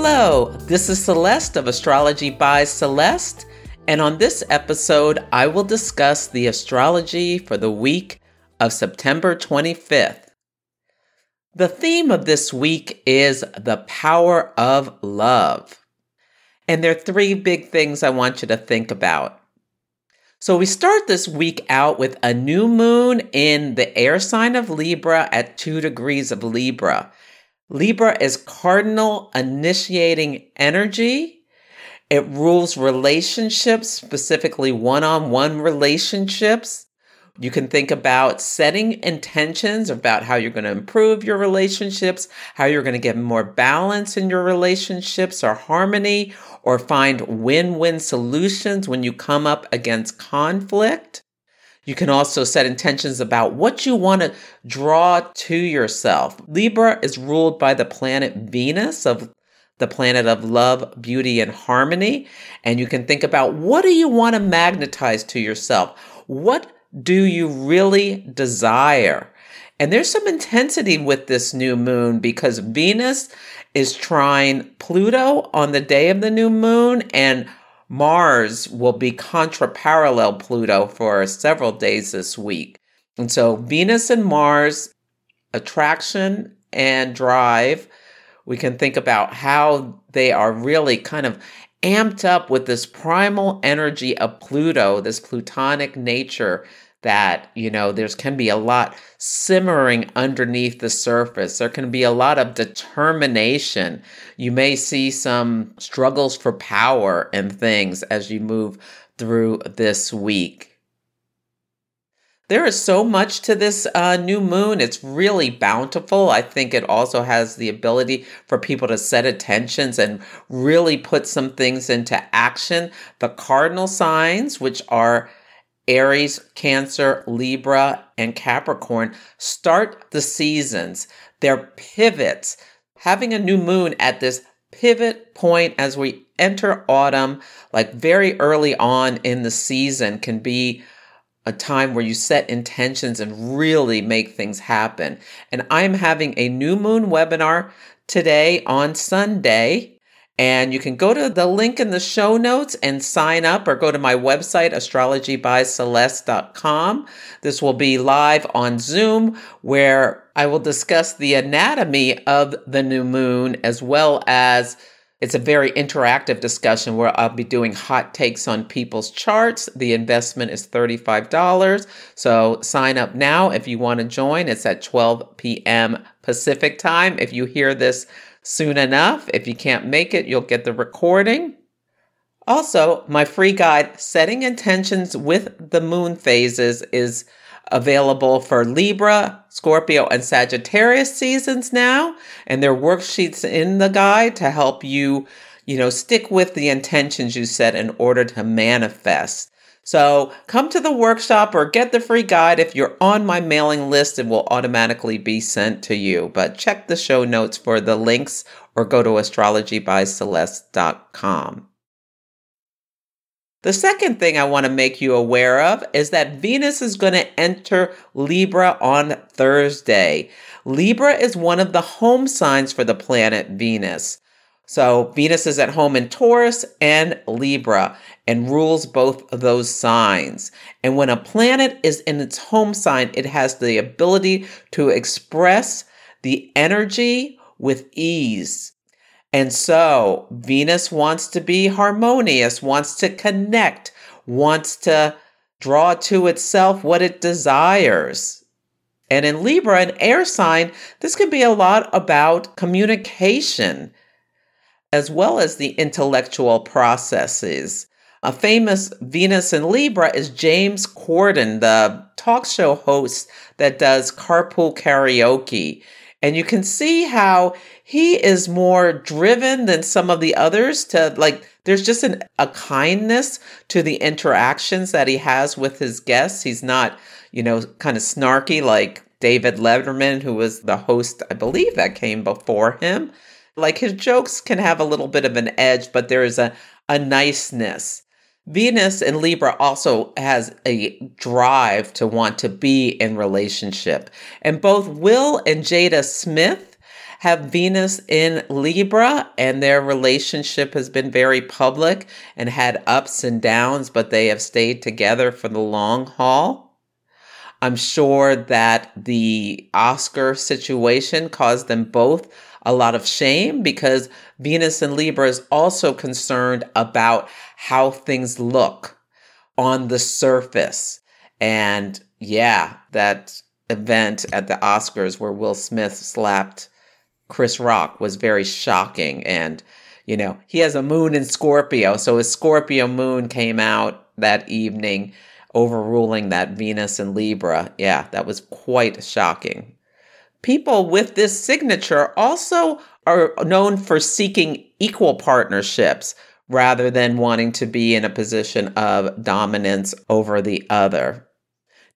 Hello, this is Celeste of Astrology by Celeste, and on this episode, I will discuss the astrology for the week of September 25th. The theme of this week is the power of love. And there are three big things I want you to think about. So, we start this week out with a new moon in the air sign of Libra at two degrees of Libra. Libra is cardinal initiating energy. It rules relationships, specifically one on one relationships. You can think about setting intentions about how you're going to improve your relationships, how you're going to get more balance in your relationships or harmony, or find win win solutions when you come up against conflict. You can also set intentions about what you want to draw to yourself. Libra is ruled by the planet Venus of the planet of love, beauty, and harmony. And you can think about what do you want to magnetize to yourself? What do you really desire? And there's some intensity with this new moon because Venus is trine Pluto on the day of the new moon and Mars will be contra parallel Pluto for several days this week. And so Venus and Mars, attraction and drive, we can think about how they are really kind of amped up with this primal energy of Pluto, this plutonic nature that you know there's can be a lot simmering underneath the surface there can be a lot of determination you may see some struggles for power and things as you move through this week there is so much to this uh, new moon. It's really bountiful. I think it also has the ability for people to set attentions and really put some things into action. The cardinal signs, which are Aries, Cancer, Libra, and Capricorn start the seasons. They're pivots. Having a new moon at this pivot point as we enter autumn, like very early on in the season, can be a time where you set intentions and really make things happen. And I'm having a new moon webinar today on Sunday and you can go to the link in the show notes and sign up or go to my website, astrologybyceleste.com. This will be live on Zoom where I will discuss the anatomy of the new moon as well as it's a very interactive discussion where I'll be doing hot takes on people's charts. The investment is $35. So sign up now if you want to join. It's at 12 p.m. Pacific time. If you hear this soon enough. If you can't make it, you'll get the recording. Also, my free guide, Setting Intentions with the Moon Phases, is available for Libra, Scorpio, and Sagittarius seasons now. And there are worksheets in the guide to help you, you know, stick with the intentions you set in order to manifest. So come to the workshop or get the free guide. If you're on my mailing list, it will automatically be sent to you. But check the show notes for the links or go to astrologybyceleste.com. The second thing I want to make you aware of is that Venus is going to enter Libra on Thursday. Libra is one of the home signs for the planet Venus. So Venus is at home in Taurus and Libra and rules both of those signs. And when a planet is in its home sign, it has the ability to express the energy with ease. And so Venus wants to be harmonious, wants to connect, wants to draw to itself what it desires. And in Libra, an air sign, this can be a lot about communication as well as the intellectual processes. A famous Venus in Libra is James Corden, the talk show host that does carpool karaoke. And you can see how he is more driven than some of the others to like, there's just an, a kindness to the interactions that he has with his guests. He's not, you know, kind of snarky like David Letterman, who was the host, I believe, that came before him. Like his jokes can have a little bit of an edge, but there is a, a niceness. Venus in Libra also has a drive to want to be in relationship. And both Will and Jada Smith have Venus in Libra, and their relationship has been very public and had ups and downs, but they have stayed together for the long haul. I'm sure that the Oscar situation caused them both a lot of shame because Venus and Libra is also concerned about how things look on the surface. And yeah, that event at the Oscars where Will Smith slapped Chris Rock was very shocking. And, you know, he has a moon in Scorpio. So his Scorpio moon came out that evening, overruling that Venus and Libra. Yeah, that was quite shocking. People with this signature also are known for seeking equal partnerships rather than wanting to be in a position of dominance over the other.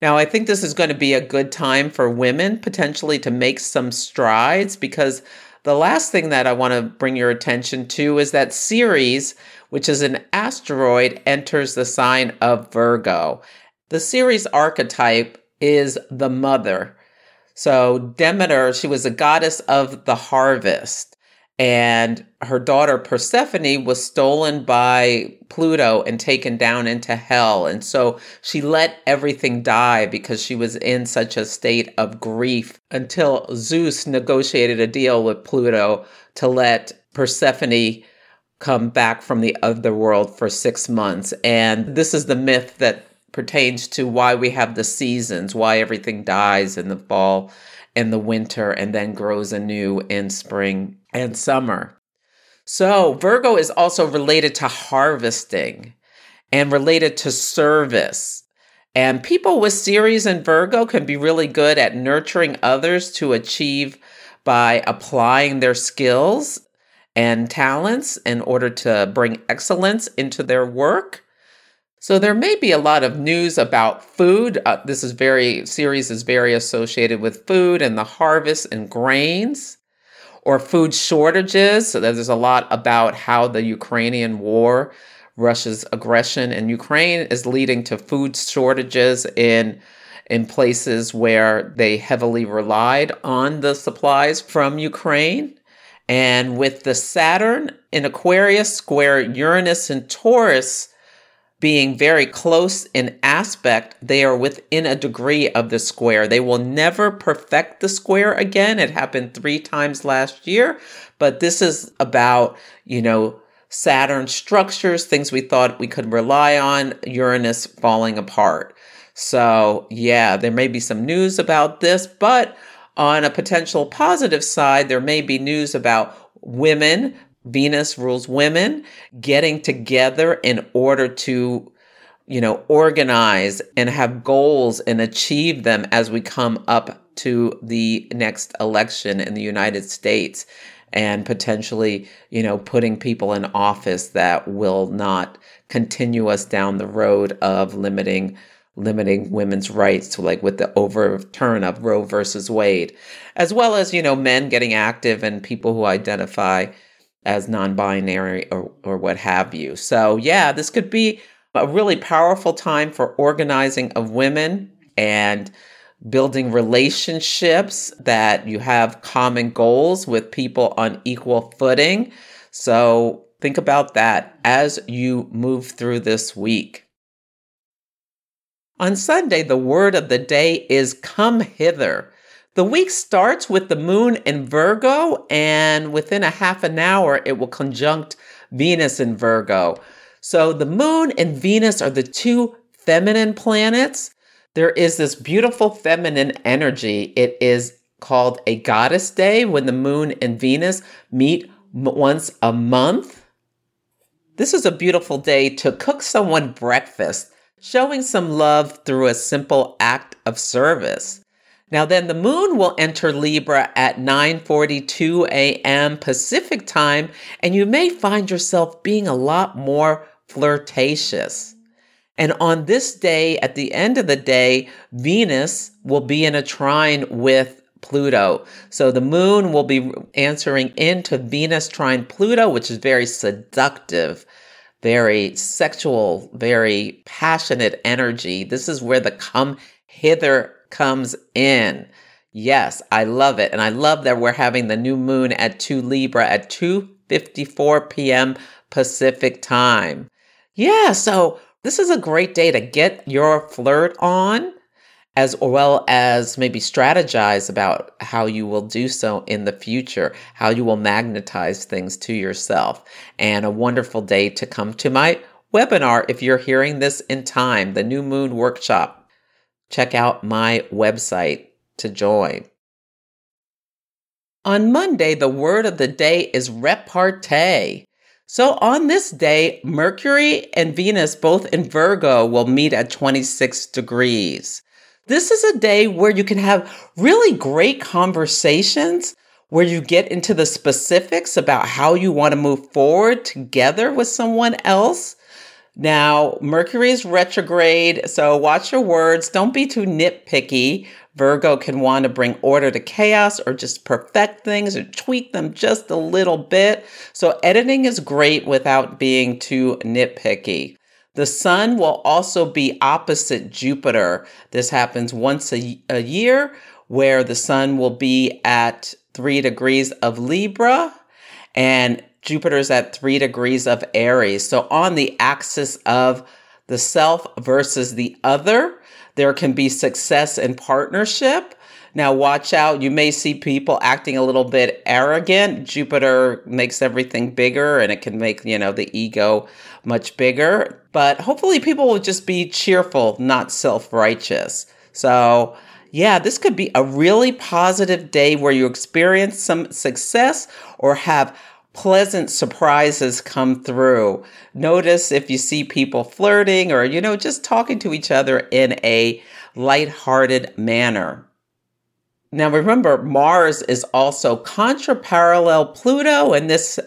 Now, I think this is going to be a good time for women potentially to make some strides because the last thing that I want to bring your attention to is that Ceres, which is an asteroid, enters the sign of Virgo. The Ceres archetype is the mother. So Demeter, she was a goddess of the harvest, and her daughter Persephone was stolen by Pluto and taken down into hell. And so she let everything die because she was in such a state of grief until Zeus negotiated a deal with Pluto to let Persephone come back from the other world for six months. And this is the myth that pertains to why we have the seasons, why everything dies in the fall and the winter and then grows anew in spring and summer. So, Virgo is also related to harvesting and related to service. And people with Ceres and Virgo can be really good at nurturing others to achieve by applying their skills and talents in order to bring excellence into their work. So there may be a lot of news about food. Uh, this is very Ceres is very associated with food and the harvest and grains or food shortages. So there's a lot about how the Ukrainian war, Russia's aggression in Ukraine is leading to food shortages in in places where they heavily relied on the supplies from Ukraine. And with the Saturn in Aquarius square Uranus and Taurus, being very close in aspect, they are within a degree of the square. They will never perfect the square again. It happened three times last year, but this is about, you know, Saturn structures, things we thought we could rely on, Uranus falling apart. So, yeah, there may be some news about this, but on a potential positive side, there may be news about women Venus rules women getting together in order to, you know, organize and have goals and achieve them as we come up to the next election in the United States and potentially, you know, putting people in office that will not continue us down the road of limiting limiting women's rights to like with the overturn of Roe versus Wade, as well as, you know, men getting active and people who identify as non binary or, or what have you. So, yeah, this could be a really powerful time for organizing of women and building relationships that you have common goals with people on equal footing. So, think about that as you move through this week. On Sunday, the word of the day is come hither. The week starts with the moon in Virgo, and within a half an hour, it will conjunct Venus in Virgo. So the moon and Venus are the two feminine planets. There is this beautiful feminine energy. It is called a goddess day when the moon and Venus meet once a month. This is a beautiful day to cook someone breakfast, showing some love through a simple act of service. Now then the moon will enter Libra at 9:42 a.m. Pacific time and you may find yourself being a lot more flirtatious. And on this day at the end of the day, Venus will be in a trine with Pluto. So the moon will be answering into Venus trine Pluto, which is very seductive, very sexual, very passionate energy. This is where the come hither comes in. Yes, I love it. And I love that we're having the new moon at 2 Libra at 2:54 p.m. Pacific time. Yeah, so this is a great day to get your flirt on as well as maybe strategize about how you will do so in the future, how you will magnetize things to yourself. And a wonderful day to come to my webinar if you're hearing this in time, the New Moon Workshop check out my website to join. On Monday, the word of the day is repartee. So on this day, Mercury and Venus, both in Virgo, will meet at 26 degrees. This is a day where you can have really great conversations where you get into the specifics about how you want to move forward together with someone else. Now, Mercury is retrograde, so watch your words. Don't be too nitpicky. Virgo can want to bring order to chaos or just perfect things or tweak them just a little bit. So, editing is great without being too nitpicky. The sun will also be opposite Jupiter. This happens once a, a year, where the sun will be at three degrees of Libra. And Jupiter's at three degrees of Aries. So on the axis of the self versus the other, there can be success in partnership. Now, watch out. You may see people acting a little bit arrogant. Jupiter makes everything bigger and it can make, you know, the ego much bigger. But hopefully, people will just be cheerful, not self righteous. So, yeah, this could be a really positive day where you experience some success or have pleasant surprises come through. Notice if you see people flirting or, you know, just talking to each other in a light-hearted manner. Now remember, Mars is also contraparallel Pluto, and this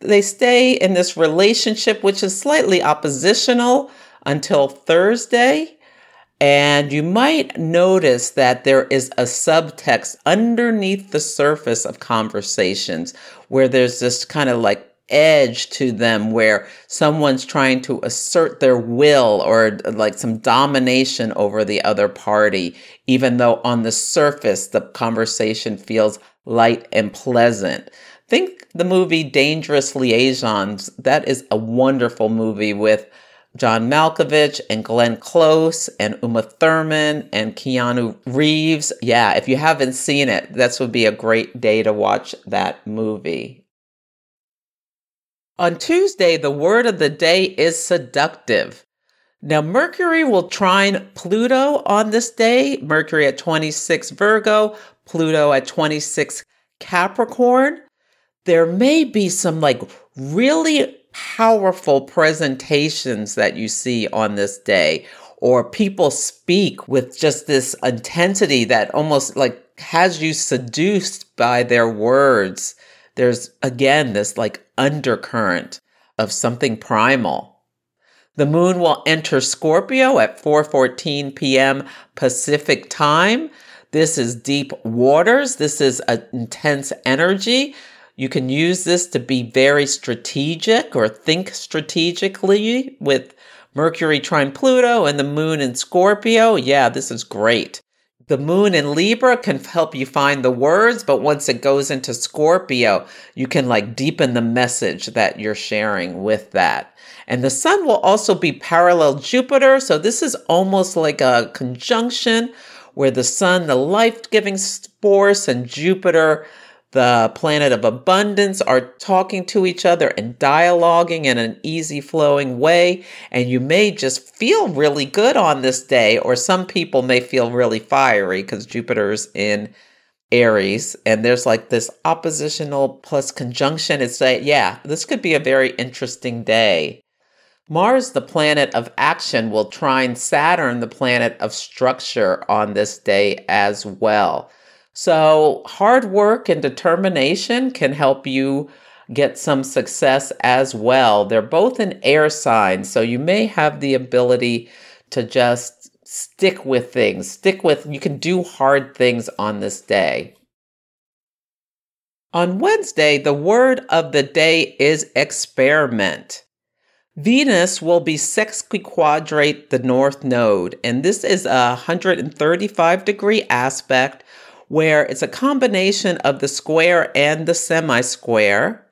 they stay in this relationship which is slightly oppositional until Thursday. And you might notice that there is a subtext underneath the surface of conversations where there's this kind of like edge to them where someone's trying to assert their will or like some domination over the other party, even though on the surface the conversation feels light and pleasant. Think the movie Dangerous Liaisons. That is a wonderful movie with John Malkovich and Glenn Close and Uma Thurman and Keanu Reeves. Yeah, if you haven't seen it, this would be a great day to watch that movie. On Tuesday, the word of the day is seductive. Now, Mercury will trine Pluto on this day. Mercury at 26 Virgo, Pluto at 26 Capricorn. There may be some like really powerful presentations that you see on this day or people speak with just this intensity that almost like has you seduced by their words. There's again this like undercurrent of something primal. The moon will enter scorpio at 4:14 p.m. pacific time. This is deep waters. This is an intense energy you can use this to be very strategic or think strategically with Mercury trine Pluto and the moon in Scorpio. Yeah, this is great. The moon in Libra can help you find the words, but once it goes into Scorpio, you can like deepen the message that you're sharing with that. And the sun will also be parallel Jupiter. So this is almost like a conjunction where the sun, the life giving force, and Jupiter, the planet of abundance are talking to each other and dialoguing in an easy flowing way. And you may just feel really good on this day, or some people may feel really fiery because Jupiter's in Aries and there's like this oppositional plus conjunction. It's like, yeah, this could be a very interesting day. Mars, the planet of action, will trine Saturn, the planet of structure, on this day as well. So, hard work and determination can help you get some success as well. They're both in air signs, so you may have the ability to just stick with things. Stick with, you can do hard things on this day. On Wednesday, the word of the day is experiment. Venus will be sesquiquadrate the north node, and this is a 135 degree aspect where it's a combination of the square and the semi square.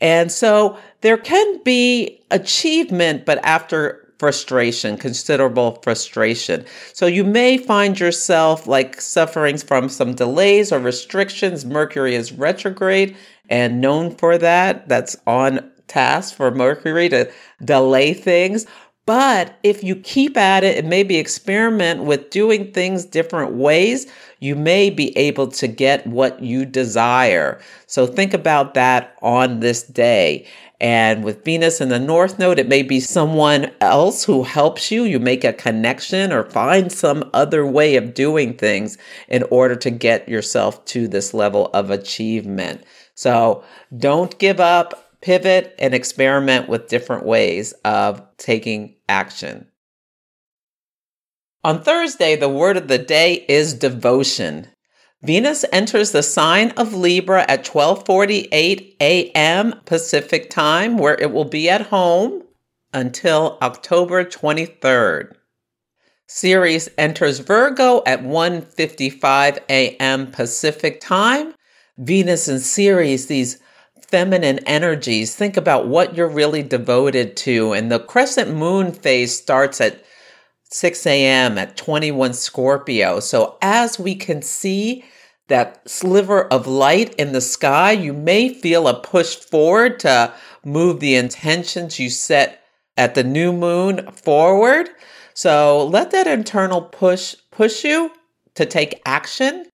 And so there can be achievement, but after frustration, considerable frustration. So you may find yourself like suffering from some delays or restrictions. Mercury is retrograde and known for that. That's on task for Mercury to delay things. But if you keep at it and maybe experiment with doing things different ways, you may be able to get what you desire. So think about that on this day. And with Venus in the North Node, it may be someone else who helps you. You make a connection or find some other way of doing things in order to get yourself to this level of achievement. So don't give up, pivot, and experiment with different ways of taking action. On Thursday, the word of the day is devotion. Venus enters the sign of Libra at 12:48 a.m. Pacific Time where it will be at home until October 23rd. Ceres enters Virgo at 1:55 a.m. Pacific Time. Venus and Ceres these feminine energies. Think about what you're really devoted to and the crescent moon phase starts at 6 a.m. at 21 Scorpio. So, as we can see that sliver of light in the sky, you may feel a push forward to move the intentions you set at the new moon forward. So, let that internal push push you to take action.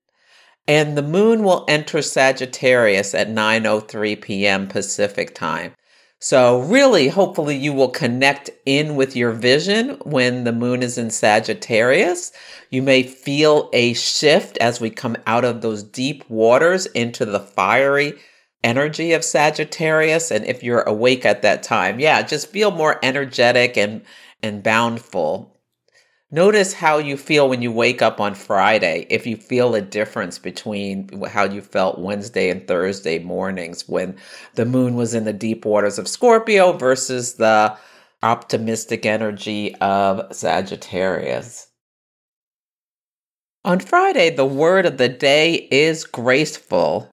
And the moon will enter Sagittarius at 9:03 p.m. Pacific time. So, really, hopefully, you will connect in with your vision when the moon is in Sagittarius. You may feel a shift as we come out of those deep waters into the fiery energy of Sagittarius. And if you're awake at that time, yeah, just feel more energetic and, and boundful. Notice how you feel when you wake up on Friday, if you feel a difference between how you felt Wednesday and Thursday mornings when the moon was in the deep waters of Scorpio versus the optimistic energy of Sagittarius. On Friday, the word of the day is graceful.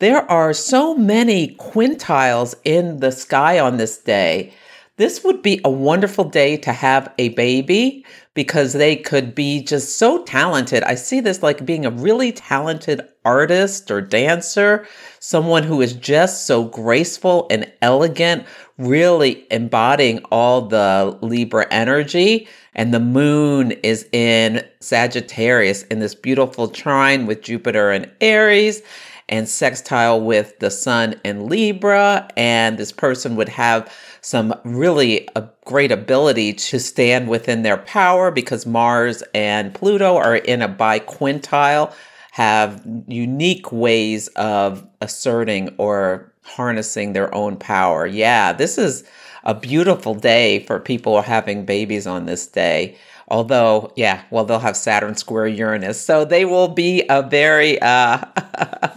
There are so many quintiles in the sky on this day this would be a wonderful day to have a baby because they could be just so talented. I see this like being a really talented artist or dancer, someone who is just so graceful and elegant, really embodying all the Libra energy. And the moon is in Sagittarius in this beautiful trine with Jupiter and Aries and sextile with the sun in Libra. And this person would have some really a great ability to stand within their power because Mars and Pluto are in a biquintile, have unique ways of asserting or harnessing their own power. Yeah, this is a beautiful day for people having babies on this day. Although, yeah, well, they'll have Saturn square Uranus. So they will be a very, uh,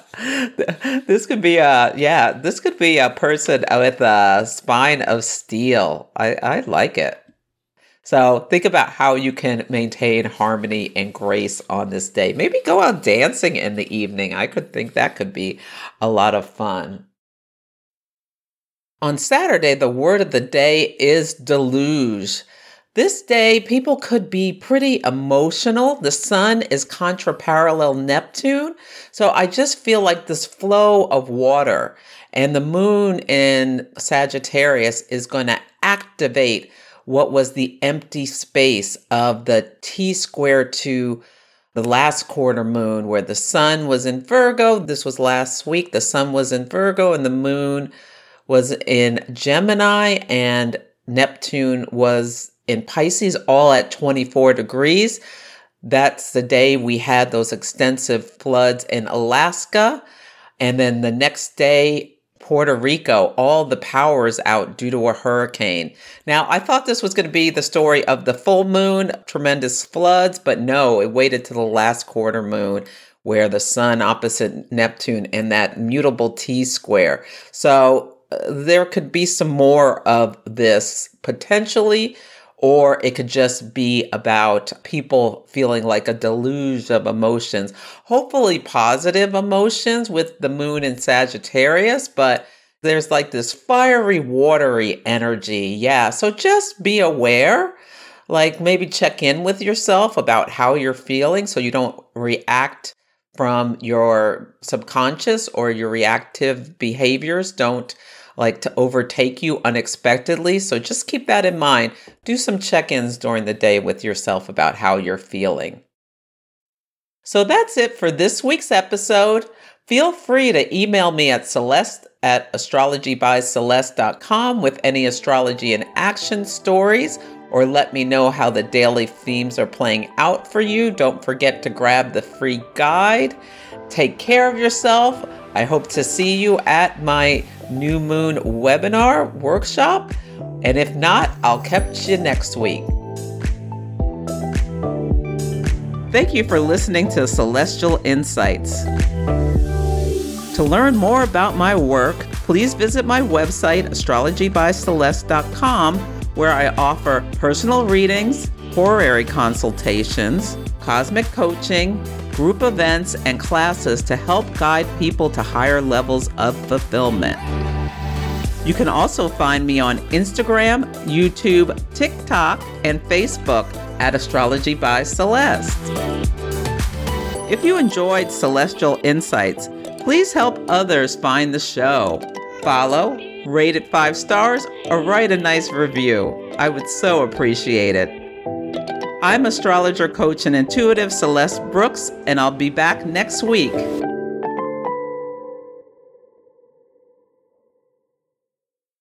this could be a yeah this could be a person with a spine of steel. I i like it. So think about how you can maintain harmony and grace on this day. Maybe go out dancing in the evening. I could think that could be a lot of fun. On saturday the word of the day is deluge this day, people could be pretty emotional. The sun is contraparallel Neptune. So I just feel like this flow of water and the moon in Sagittarius is going to activate what was the empty space of the T square to the last quarter moon, where the sun was in Virgo. This was last week. The sun was in Virgo and the moon was in Gemini. And Neptune was in Pisces, all at 24 degrees. That's the day we had those extensive floods in Alaska. And then the next day, Puerto Rico, all the powers out due to a hurricane. Now, I thought this was going to be the story of the full moon, tremendous floods, but no, it waited to the last quarter moon where the sun opposite Neptune and that mutable T square. So uh, there could be some more of this potentially or it could just be about people feeling like a deluge of emotions, hopefully positive emotions with the moon in Sagittarius, but there's like this fiery, watery energy. Yeah. So just be aware. Like maybe check in with yourself about how you're feeling so you don't react from your subconscious or your reactive behaviors. Don't like to overtake you unexpectedly. So just keep that in mind. Do some check ins during the day with yourself about how you're feeling. So that's it for this week's episode. Feel free to email me at celeste at astrologybyceleste.com with any astrology and action stories or let me know how the daily themes are playing out for you. Don't forget to grab the free guide. Take care of yourself. I hope to see you at my new moon webinar workshop. And if not, I'll catch you next week. Thank you for listening to Celestial Insights. To learn more about my work, please visit my website, astrologybyceleste.com, where I offer personal readings, horary consultations, cosmic coaching, group events, and classes to help guide people to higher levels of fulfillment. You can also find me on Instagram, YouTube, TikTok, and Facebook at Astrology by Celeste. If you enjoyed Celestial Insights, please help others find the show. Follow, rate it five stars, or write a nice review. I would so appreciate it. I'm astrologer, coach, and intuitive Celeste Brooks, and I'll be back next week.